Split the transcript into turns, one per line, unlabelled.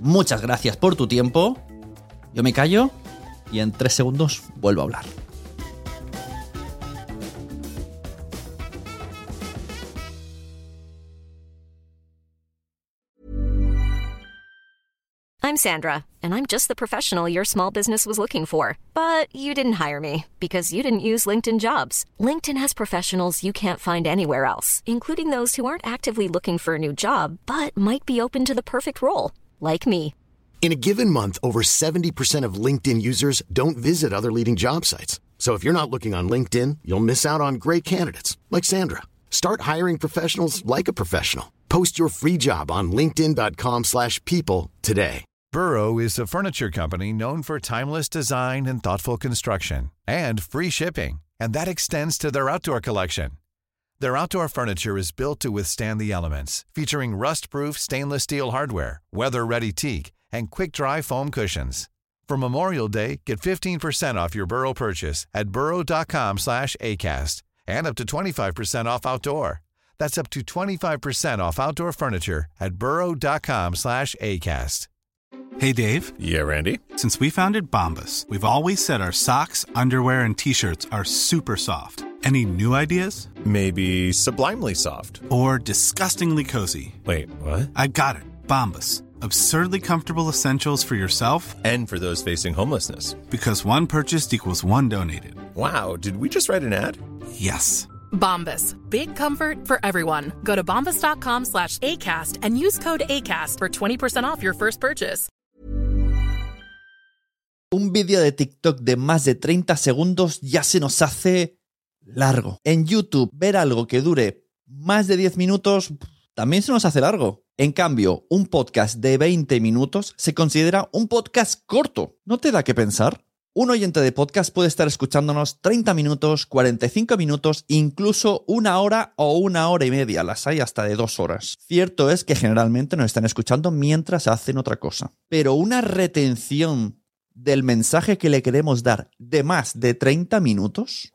Muchas gracias por tu tiempo. Yo me callo y en tres segundos vuelvo a hablar.
I'm Sandra, and I'm just the professional your small business was looking for. But you didn't hire me because you didn't use LinkedIn jobs. LinkedIn has professionals you can't find anywhere else, including those who aren't actively looking for a new job but might be open to the perfect role, like me.
In a given month, over 70% of LinkedIn users don't visit other leading job sites. So if you're not looking on LinkedIn, you'll miss out on great candidates like Sandra. Start hiring professionals like a professional. Post your free job on linkedin.com/people slash people today.
Burrow is a furniture company known for timeless design and thoughtful construction and free shipping, and that extends to their outdoor collection. Their outdoor furniture is built to withstand the elements, featuring rust-proof stainless steel hardware, weather-ready teak, and quick-dry foam cushions. For Memorial Day, get 15% off your Burrow purchase at burrow.com slash ACAST and up to 25% off outdoor. That's up to 25% off outdoor furniture at burrow.com slash ACAST.
Hey Dave,
Yeah, Randy.
since we founded Bombas, we've always said our socks, underwear, and t-shirts are super soft. Any new ideas?
Maybe sublimely soft.
Or disgustingly cozy?
Wait, what?
I got it. Bombas. Absurdly comfortable essentials for yourself
And for those facing homelessness.
because one purchased equals one donated.
Wow, did we just write an ad?
Yes.
Bombas. Big comfort for everyone. Go to bombas.com slash ACAST and use code ACAST for 20% off your first purchase.
Un vídeo de TikTok de más de 30 segundos ya se nos hace largo. En YouTube, ver algo que dure más de 10 minutos también se nos hace largo. En cambio, un podcast de 20 minutos se considera un podcast corto. ¿No te da que pensar? Un oyente de podcast puede estar escuchándonos 30 minutos, 45 minutos, incluso una hora o una hora y media. Las hay hasta de dos horas. Cierto es que generalmente nos están escuchando mientras hacen otra cosa. Pero una retención del mensaje que le queremos dar de más de 30 minutos.